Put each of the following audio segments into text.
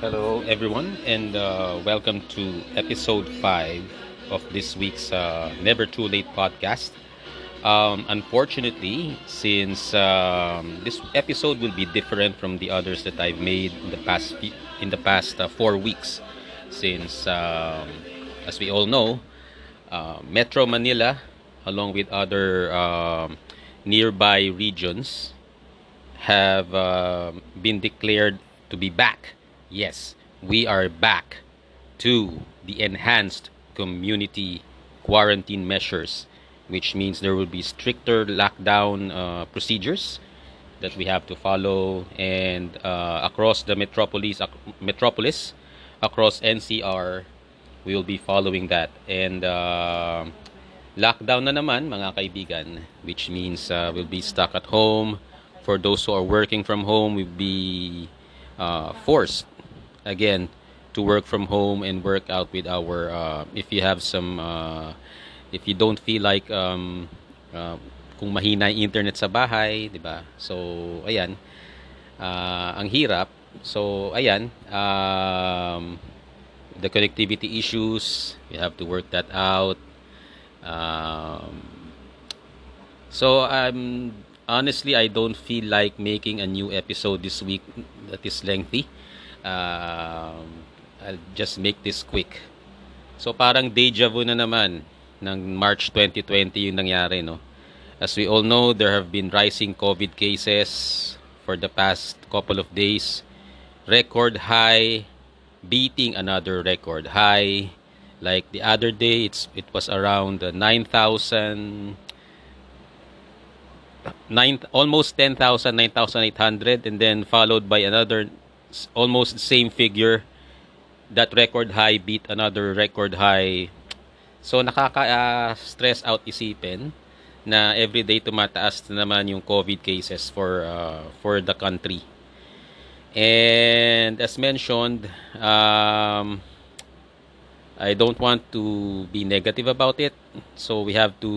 Hello, everyone, and uh, welcome to episode 5 of this week's uh, Never Too Late podcast. Um, unfortunately, since um, this episode will be different from the others that I've made in the past in the past uh, four weeks, since um, as we all know, uh, Metro Manila, along with other um, nearby regions, have uh, been declared to be back. Yes, we are back to the enhanced community quarantine measures, which means there will be stricter lockdown uh, procedures that we have to follow, and uh, across the metropolis, ac- metropolis, across NCR, we will be following that. And uh, lockdown na naman, mga kaibigan, which means uh, we'll be stuck at home. For those who are working from home, we'll be uh, forced again to work from home and work out with our. Uh, if you have some, uh, if you don't feel like um, uh, kung mahina yung internet sa bahay, di ba? So, ayan. Uh, ang hirap. So, ayan. Um, the connectivity issues, we have to work that out. Um, so um honestly I don't feel like making a new episode this week that is lengthy. Um, I'll just make this quick. So parang deja vu na naman ng March 2020 yung nangyari no. As we all know, there have been rising COVID cases for the past couple of days. Record high, beating another record high. Like the other day, it's it was around uh, 9,000 nine almost 10,000 9,800 and then followed by another almost the same figure. That record high beat another record high. So nakaka uh, stress out isipin na everyday tumataas na naman yung covid cases for uh, for the country. And as mentioned um, I don't want to be negative about it. So we have to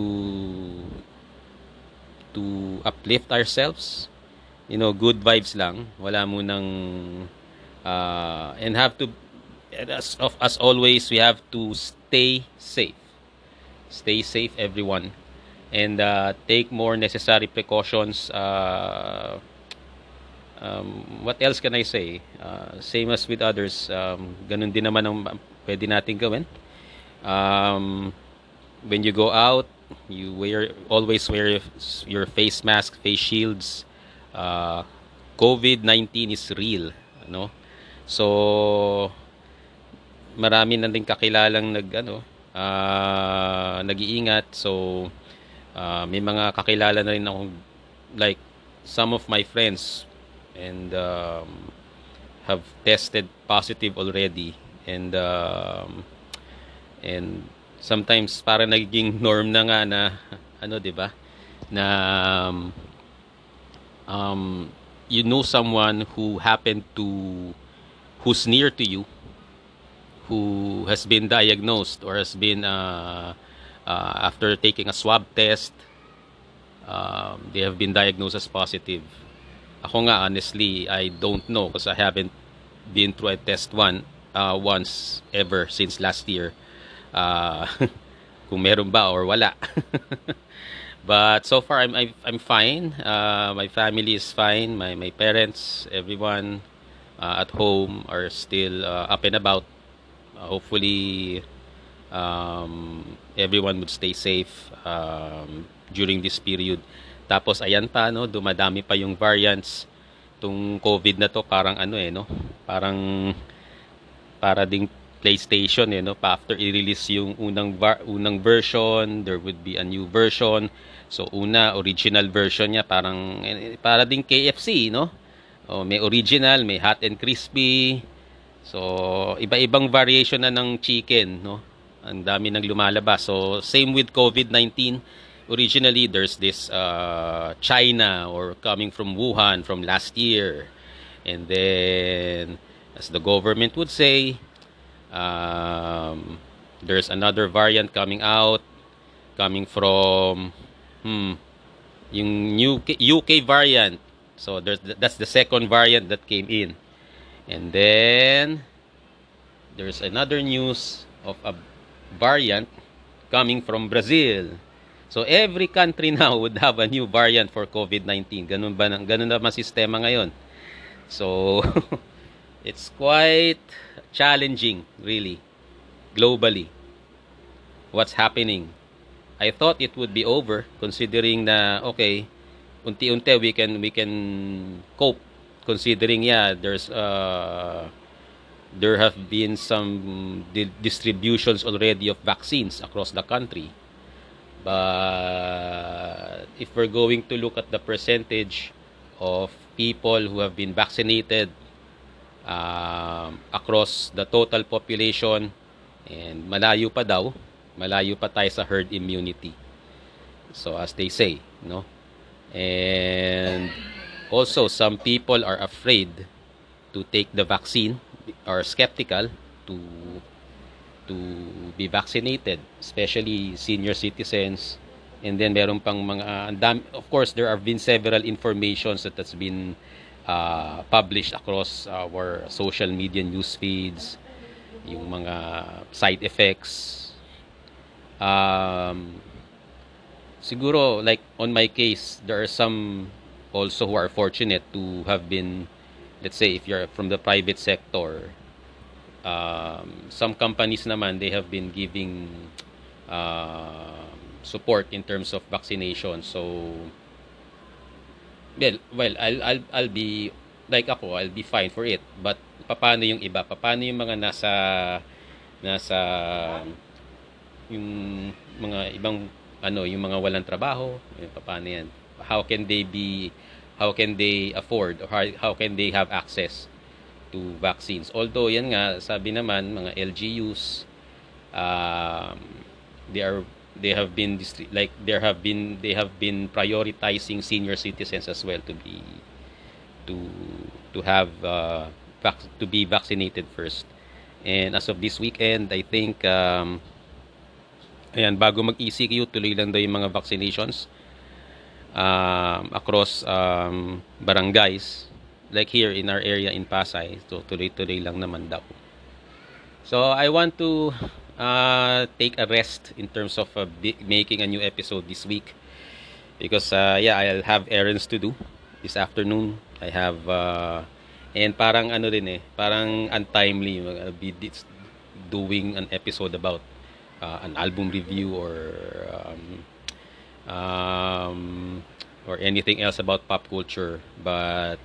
to uplift ourselves. You know, good vibes lang. Wala mo nang uh, and have to as of as always we have to stay safe. Stay safe everyone and uh, take more necessary precautions uh, um, what else can I say? Uh, same as with others, um, ganun din naman ang pwede natin gawin. Um, when you go out, you wear always wear your face mask, face shields. Uh, COVID-19 is real, ano? So marami na din kakilalang nag ano, uh, nag-iingat. So uh, may mga kakilala na rin ako like some of my friends and um, have tested positive already and um, and sometimes para nagiging norm na nga na ano 'di ba na um, um, you know someone who happened to who's near to you who has been diagnosed or has been uh, uh, after taking a swab test um, they have been diagnosed as positive ako nga honestly I don't know because I haven't been through a test one uh, once ever since last year uh, kung meron ba or wala. But so far I'm I'm, I'm fine. Uh, my family is fine. My my parents, everyone uh, at home are still uh, up and about. Uh, hopefully um, everyone would stay safe um, during this period. Tapos ayan pa no, dumadami pa yung variants tung COVID na to parang ano eh no, parang para ding PlayStation eh no? Pa after i-release yung unang unang version there would be a new version. So una original version niya parang eh, para ding KFC no? Oh, may original may hot and crispy. So iba-ibang variation na ng chicken no? Ang dami nang lumalabas. So same with COVID-19 originally there's this uh, China or coming from Wuhan from last year. And then as the government would say um, there's another variant coming out coming from hmm, yung UK, UK variant so there's that's the second variant that came in And then there's another news of a variant coming from Brazil. So every country now would have a new variant for COVID-19. Ganun ba ganun na sistema ngayon. So it's quite challenging really globally what's happening. I thought it would be over considering na okay, unti-unti we can we can cope considering yeah there's uh there have been some di- distributions already of vaccines across the country but if we're going to look at the percentage of people who have been vaccinated um, across the total population. And malayo pa daw. Malayo pa tayo sa herd immunity. So as they say no? And also some people are afraid to take the vaccine or skeptical to to be vaccinated especially senior citizens. And then meron pang mga of course there have been several informations that has been uh, published across our social media news feeds yung mga side effects. Um, siguro like on my case there are some also who are fortunate to have been let's say if you're from the private sector um, some companies naman they have been giving uh, support in terms of vaccination. So well well I'll I'll I'll be like ako I'll be fine for it but paano yung iba paano yung mga nasa nasa yung mga ibang ano, yung mga walang trabaho, eh, paano yan? How can they be how can they afford or how, how can they have access to vaccines? Although yan nga sabi naman mga LGUs um, they are they have been like there have been they have been prioritizing senior citizens as well to be to to have uh, to be vaccinated first. And as of this weekend, I think um, Ayan, bago mag-ECQ, tuloy lang daw yung mga vaccinations um, across um, barangays. Like here in our area in Pasay. So, tuloy-tuloy lang naman daw. So, I want to uh, take a rest in terms of uh, making a new episode this week. Because, uh, yeah, I'll have errands to do this afternoon. I have, uh, and parang ano din eh, parang untimely. I'll be doing an episode about uh, an album review or um, um, or anything else about pop culture but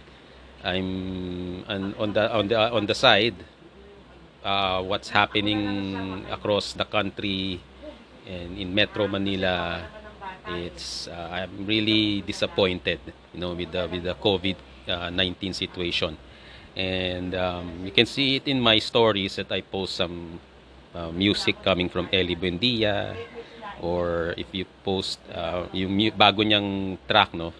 I'm on the on the on the side uh, what's happening across the country and in Metro Manila it's uh, I'm really disappointed you know with the with the COVID uh, 19 situation. And um, you can see it in my stories that I post some uh, music coming from Eli Buendia or if you post uh, yung bago niyang track no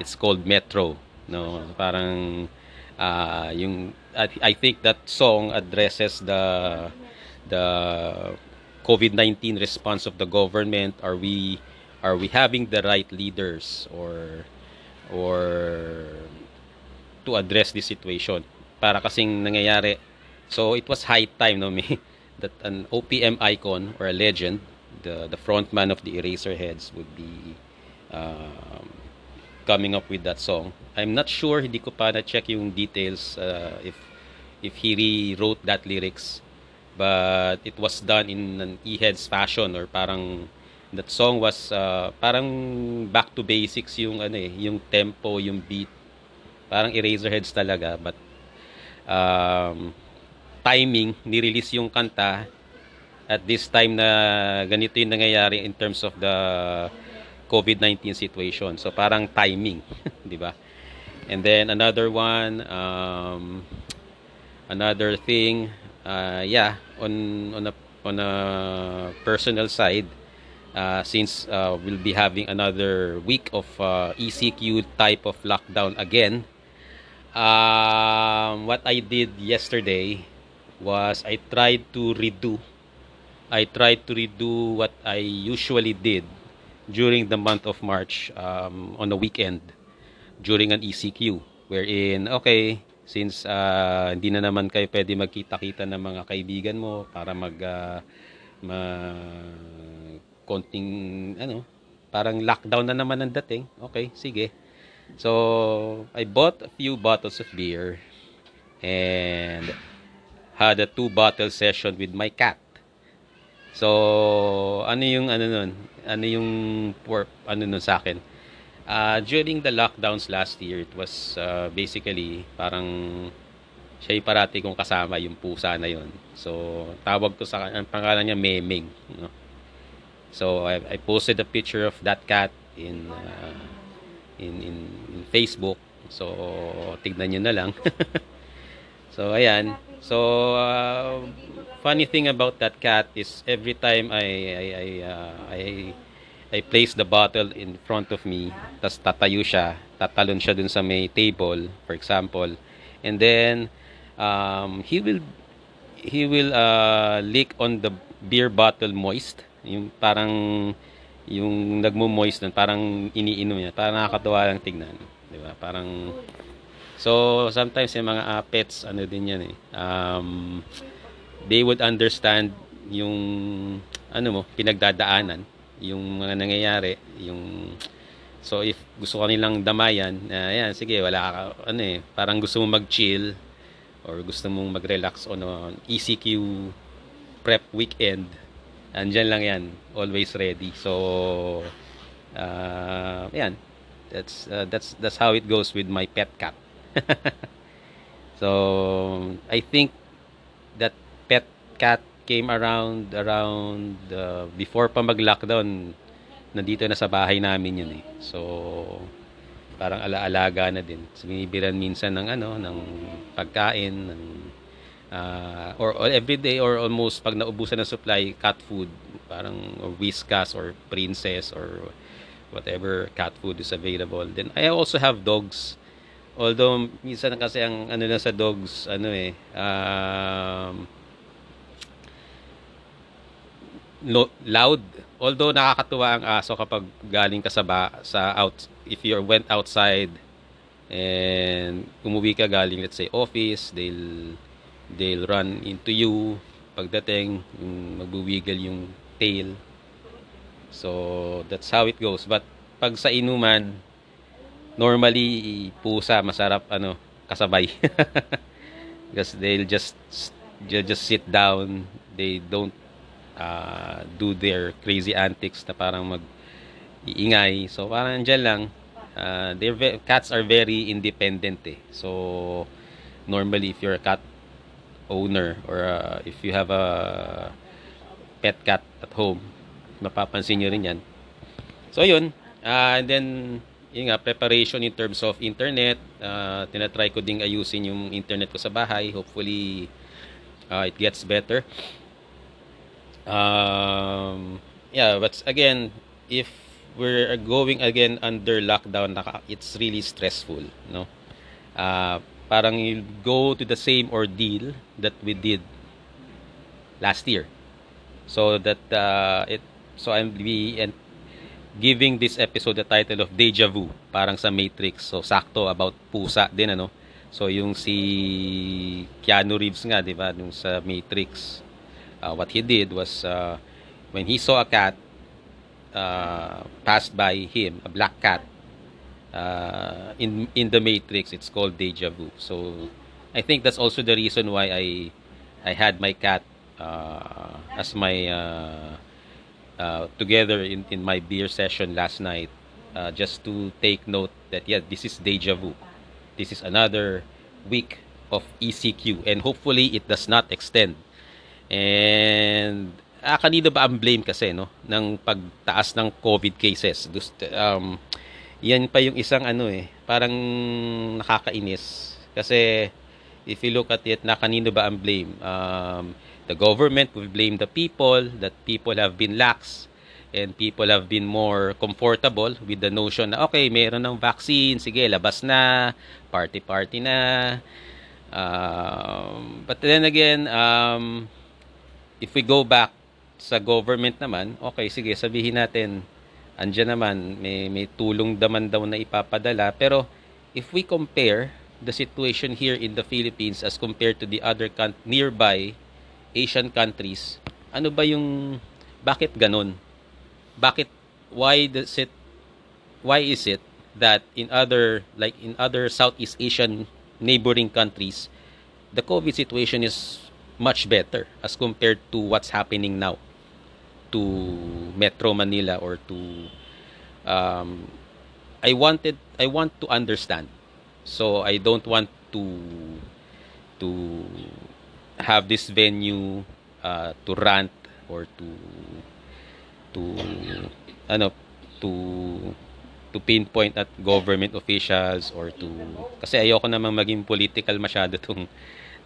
it's called Metro no parang uh, yung I, I think that song addresses the the COVID-19 response of the government. Are we are we having the right leaders or or to address this situation? Para kasing nangyayari. So it was high time no may that an OPM icon or a legend, the the frontman of the Eraserheads would be um, coming up with that song. I'm not sure, hindi ko pa na-check yung details uh, if if he rewrote that lyrics. But it was done in an E-Heads fashion or parang that song was uh, parang back to basics yung ano eh, yung tempo, yung beat. Parang Eraserheads talaga but um, timing, ni-release yung kanta at this time na ganito yung nangyayari in terms of the COVID-19 situation. So parang timing, di ba? And then another one, um, another thing, uh, yeah, on on a on a personal side, uh, since uh, we'll be having another week of uh, ECQ type of lockdown again, um, what I did yesterday was I tried to redo I tried to redo what I usually did during the month of March um, on a weekend during an ECQ wherein okay since uh, hindi na naman kayo pwede magkita-kita ng mga kaibigan mo para mag uh, ma konting ano parang lockdown na naman ang dating okay sige. So I bought a few bottles of beer and had a two bottle session with my cat. So ano yung ano nun ano yung for ano nun sa akin Uh, during the lockdowns last year, it was uh, basically parang siya yung parati kong kasama, yung pusa na yon. So, tawag ko sa ang pangalan niya Meming. No? So, I, I posted a picture of that cat in, uh, in, in, in Facebook. So, tignan nyo na lang. so, ayan. So, uh, funny thing about that cat is every time I, I, I, uh, I I place the bottle in front of me, tapos tatayo siya, tatalon siya dun sa may table, for example. And then, um, he will, he will uh, lick on the beer bottle moist. Yung parang, yung nagmo-moist nun, parang iniinom niya. Parang nakakatuwa lang tignan. Di ba? Parang, so, sometimes yung mga uh, pets, ano din yan eh. Um, they would understand yung, ano mo, pinagdadaanan yung mga nangyayari, yung so if gusto ko nilang damayan, uh, yan, sige, wala ka, ano eh, parang gusto mo mag-chill or gusto mong mag-relax on an ECQ prep weekend, andyan lang yan, always ready. So, uh, yan, that's, uh, that's, that's how it goes with my pet cat. so, I think that pet cat came around around uh, before pa mag-lockdown nandito na sa bahay namin yun eh. So parang alaalaga na din. So, minsan ng ano ng pagkain ng uh, or, or every day or almost pag naubusan ng supply cat food parang or whiskas or princess or whatever cat food is available. Then I also have dogs. Although minsan kasi ang ano lang sa dogs ano eh um, lo- loud. Although nakakatuwa ang aso kapag galing ka sa ba, sa out if you went outside and umuwi ka galing let's say office, they'll they'll run into you pagdating magbuwiggle yung tail. So that's how it goes. But pag sa inuman normally pusa masarap ano kasabay. Because they'll just they'll just sit down. They don't uh, do their crazy antics na parang mag iingay. So parang dyan lang. Uh, ve- cats are very independent eh. So normally if you're a cat owner or uh, if you have a pet cat at home, mapapansin nyo rin yan. So yun. Uh, and then yun nga, preparation in terms of internet. Uh, tinatry ko ding ayusin yung internet ko sa bahay. Hopefully, uh, it gets better. Um, yeah, but again, if we're going again under lockdown, it's really stressful, no? Uh, parang you go to the same ordeal that we did last year. So that uh, it so I'm be and giving this episode the title of Deja Vu, parang sa Matrix. So sakto about pusa din ano. So yung si Keanu Reeves nga, 'di ba, nung sa Matrix uh, what he did was uh, when he saw a cat uh, passed by him, a black cat, uh, in in the Matrix, it's called deja vu. So I think that's also the reason why I I had my cat uh, as my uh, uh, together in, in my beer session last night, uh, just to take note that yeah, this is deja vu. This is another week of ECQ, and hopefully it does not extend And ah, kanino ba ang blame kasi no ng pagtaas ng COVID cases? Um, yan pa yung isang ano eh, parang nakakainis. Kasi if you look at it, na kanino ba ang blame? Um, the government will blame the people, that people have been lax and people have been more comfortable with the notion na okay, meron ng vaccine, sige, labas na, party-party na. Um, but then again, um, if we go back sa government naman, okay, sige, sabihin natin, andyan naman, may, may tulong naman daw na ipapadala. Pero, if we compare the situation here in the Philippines as compared to the other nearby Asian countries, ano ba yung bakit ganon? Bakit why does it why is it that in other like in other Southeast Asian neighboring countries the COVID situation is much better as compared to what's happening now to Metro Manila or to um, I wanted I want to understand so I don't want to to have this venue uh, to rant or to to ano to to pinpoint at government officials or to kasi ayoko namang maging political masyado tong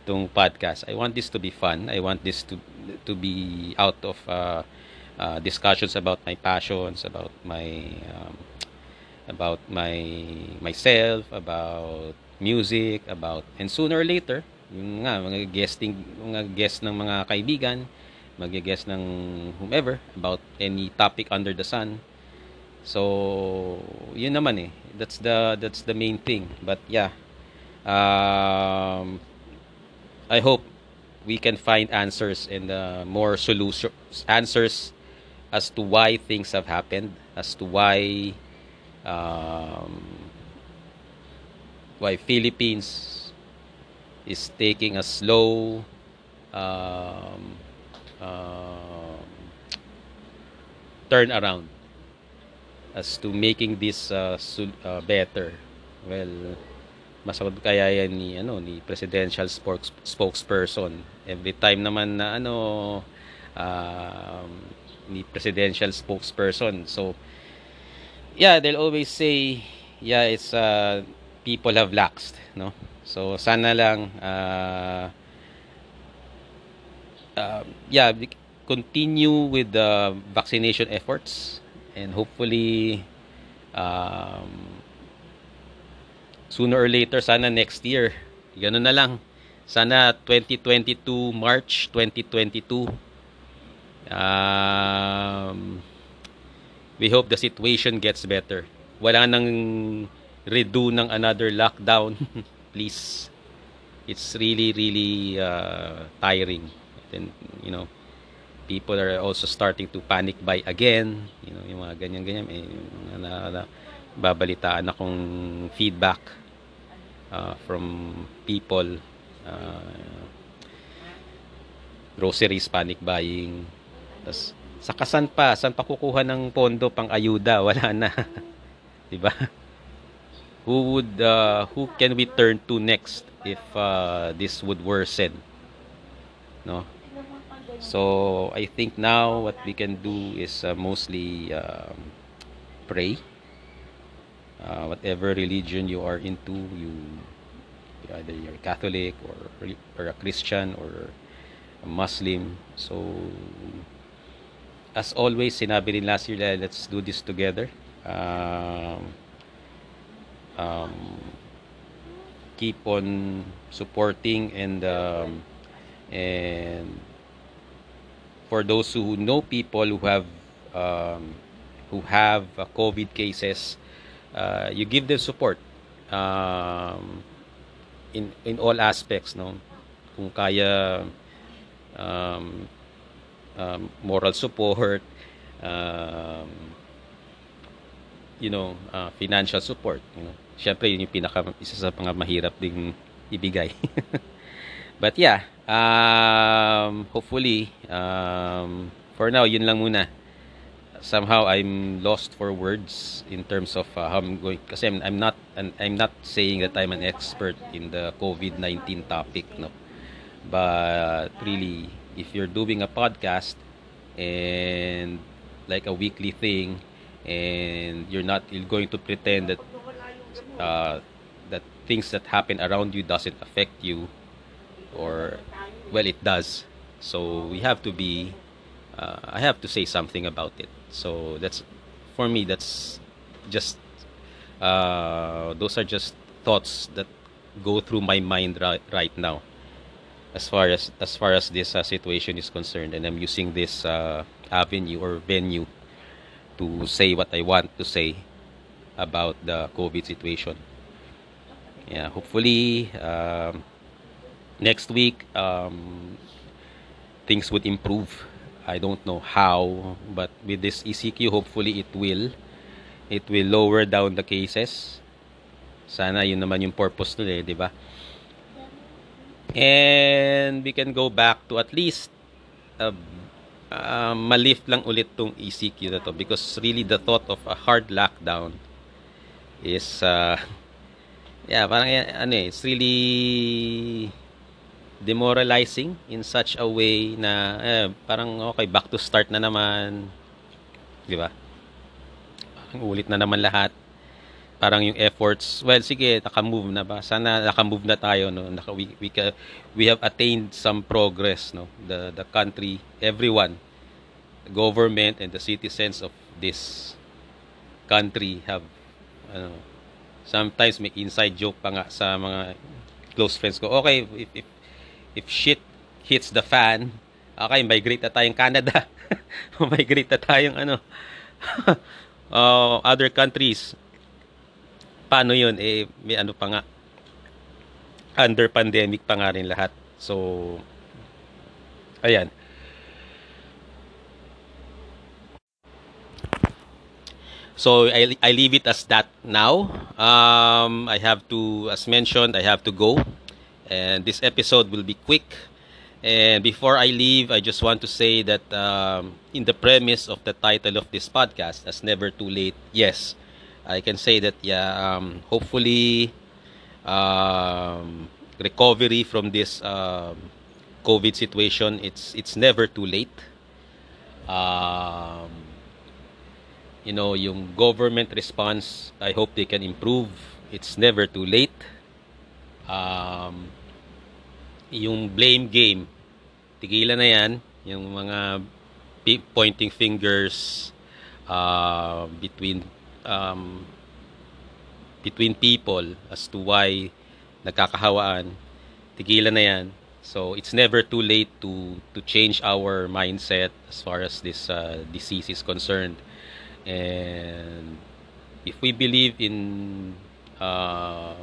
tong podcast. I want this to be fun. I want this to to be out of uh, uh, discussions about my passions, about my um, about my myself, about music, about and sooner or later, yung nga mga guesting mga guest ng mga kaibigan, mag-guest ng whomever about any topic under the sun. So, yun naman eh. That's the that's the main thing. But yeah. Um I hope we can find answers and uh, more solutions answers as to why things have happened, as to why um, why Philippines is taking a slow um, uh, turn around as to making this uh, uh, better. Well, masagod kaya yan ni ano ni presidential spokes, spokesperson. Every time naman na ano uh, ni presidential spokesperson. So yeah they'll always say yeah it's uh, people have laxed no so sana lang uh, uh, yeah continue with the vaccination efforts and hopefully um, sooner or later, sana next year. Ganun na lang. Sana 2022, March 2022. Um, we hope the situation gets better. Wala nang redo ng another lockdown. Please. It's really, really uh, tiring. And, you know, people are also starting to panic buy again. You know, yung mga ganyan-ganyan. Eh, na, na, babalitaan akong feedback uh, from people uh, groceries, panic buying. Tas, sa kasan pa, saan pa kukuha ng pondo pang ayuda? Wala na. 'Di ba? Who would uh, who can we turn to next if uh, this would worsen? No? So, I think now what we can do is uh, mostly um, pray uh, whatever religion you are into, you either you're Catholic or or a Christian or a Muslim. So as always, sinabi rin last year, let's do this together. Um, um, keep on supporting and um, and for those who know people who have um, who have uh, COVID cases, uh, you give them support um, in in all aspects no? Kung kaya um, um, moral support um, you know uh, financial support you know syempre yun yung pinaka isa sa mga mahirap ding ibigay. But yeah um, hopefully um, for now yun lang muna. Somehow I'm lost for words in terms of uh, how I'm going kasi I'm, I'm not I'm not saying that I'm an expert in the COVID-19 topic no. But really if you're doing a podcast and like a weekly thing and you're not you're going to pretend that uh, that things that happen around you doesn't affect you or well it does so we have to be uh, I have to say something about it. So that's for me. That's just uh, those are just thoughts that go through my mind right, right now, as far as as far as this uh, situation is concerned, and I'm using this uh, avenue or venue to say what I want to say about the COVID situation. Yeah, hopefully um, next week um, things would improve. I don't know how, but with this ECQ, hopefully it will. It will lower down the cases. Sana yun naman yung purpose nun eh, di ba? And we can go back to at least uh, uh, malift lang ulit tong ECQ na to because really the thought of a hard lockdown is uh, yeah, parang ano eh, it's really demoralizing in such a way na eh, parang okay, back to start na naman. 'Di ba? Parang ulit na naman lahat. Parang yung efforts, well sige, naka-move na ba? Sana naka-move na tayo no. Naka, we, we, we have attained some progress no. The the country, everyone, the government and the citizens of this country have ano, sometimes may inside joke pa nga sa mga close friends ko. Okay, if, if if shit hits the fan, okay, migrate na tayong Canada. migrate na tayong ano, uh, other countries. Paano yun? Eh, may ano pa nga, under pandemic pa nga rin lahat. So, ayan. So I, I leave it as that now. Um, I have to, as mentioned, I have to go. And this episode will be quick. And before I leave, I just want to say that um, in the premise of the title of this podcast, as never too late, yes, I can say that yeah, um, hopefully, um, recovery from this um, COVID situation, it's it's never too late. Um, you know, yung government response, I hope they can improve. It's never too late. Um, yung blame game, tigilan na yan. Yung mga pointing fingers uh, between um, between people as to why nagkakahawaan, tigilan na yan. So it's never too late to to change our mindset as far as this uh, disease is concerned. And if we believe in uh,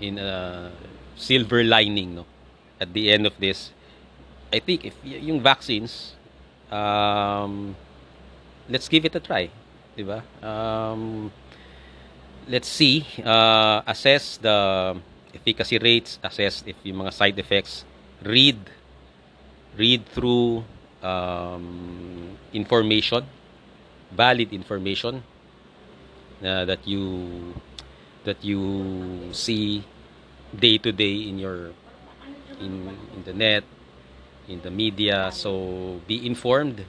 in a silver lining no at the end of this I think if yung vaccines um, let's give it a try di um, let's see uh, assess the efficacy rates assess if yung mga side effects read read through um, information valid information uh, that you that you see day to day in your in in the net in the media. So be informed.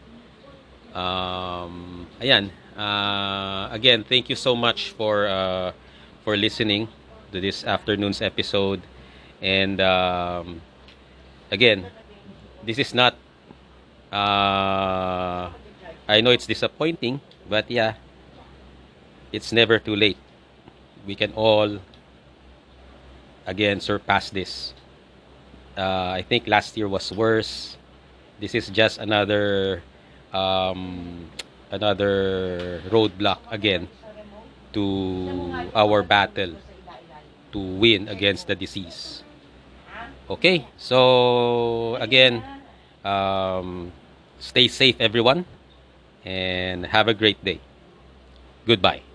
Um ayan uh, again thank you so much for uh, for listening to this afternoon's episode. And um, again this is not uh, I know it's disappointing but yeah it's never too late we can all again surpass this. Uh, I think last year was worse. This is just another um, another roadblock again to our battle to win against the disease. Okay, so again, um, stay safe, everyone, and have a great day. Goodbye.